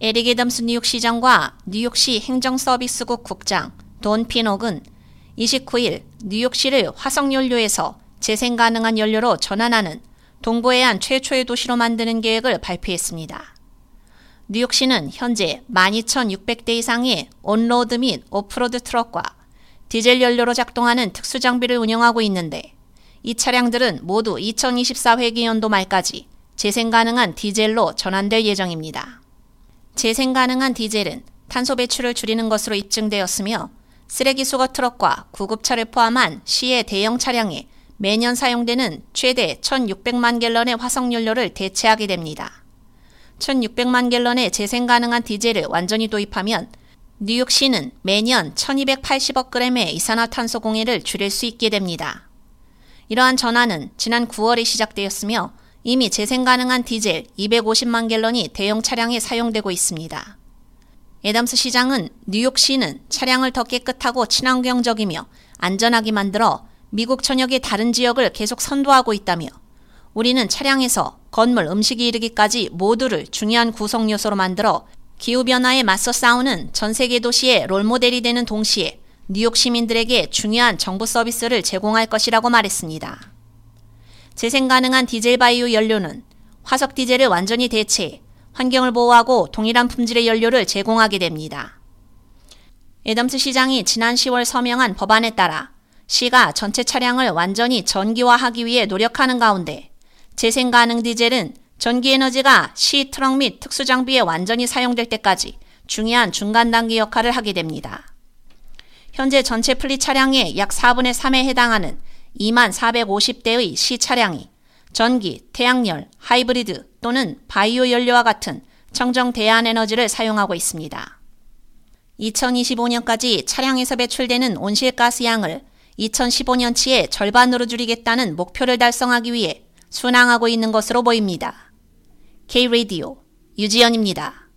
에릭 애덤스 뉴욕 시장과 뉴욕시 행정서비스국 국장 돈 피녹은 29일 뉴욕시를 화석연료에서 재생 가능한 연료로 전환하는 동부해안 최초의 도시로 만드는 계획을 발표했습니다. 뉴욕시는 현재 12,600대 이상의 on-road 및 오프로드 트럭과 디젤 연료로 작동하는 특수 장비를 운영하고 있는데 이 차량들은 모두 2024회기 연도 말까지 재생 가능한 디젤로 전환될 예정입니다. 재생 가능한 디젤은 탄소 배출을 줄이는 것으로 입증되었으며 쓰레기 수거 트럭과 구급차를 포함한 시의 대형 차량에 매년 사용되는 최대 1,600만 갤런의 화석연료를 대체하게 됩니다. 1,600만 갤런의 재생 가능한 디젤을 완전히 도입하면 뉴욕시는 매년 1280억 그램의 이산화탄소 공해를 줄일 수 있게 됩니다. 이러한 전환은 지난 9월에 시작되었으며 이미 재생 가능한 디젤 250만 갤런이 대형 차량에 사용되고 있습니다. 에담스 시장은 뉴욕시는 차량을 더 깨끗하고 친환경적이며 안전하게 만들어 미국 전역의 다른 지역을 계속 선도하고 있다며 우리는 차량에서 건물, 음식이 이르기까지 모두를 중요한 구성 요소로 만들어 기후변화에 맞서 싸우는 전 세계 도시의 롤모델이 되는 동시에 뉴욕 시민들에게 중요한 정부 서비스를 제공할 것이라고 말했습니다. 재생 가능한 디젤 바이오 연료는 화석 디젤을 완전히 대체해 환경을 보호하고 동일한 품질의 연료를 제공하게 됩니다. 에덤스 시장이 지난 10월 서명한 법안에 따라 시가 전체 차량을 완전히 전기화하기 위해 노력하는 가운데 재생 가능 디젤은 전기 에너지가 시 트럭 및 특수 장비에 완전히 사용될 때까지 중요한 중간 단계 역할을 하게 됩니다. 현재 전체 fleet 차량의 약 4분의 3에 해당하는 2만 450대의 시 차량이 전기, 태양열, 하이브리드 또는 바이오 연료와 같은 청정 대안 에너지를 사용하고 있습니다. 2025년까지 차량에서 배출되는 온실가스 양을 2015년치의 절반으로 줄이겠다는 목표를 달성하기 위해 순항하고 있는 것으로 보입니다. K-Radio 유지연입니다.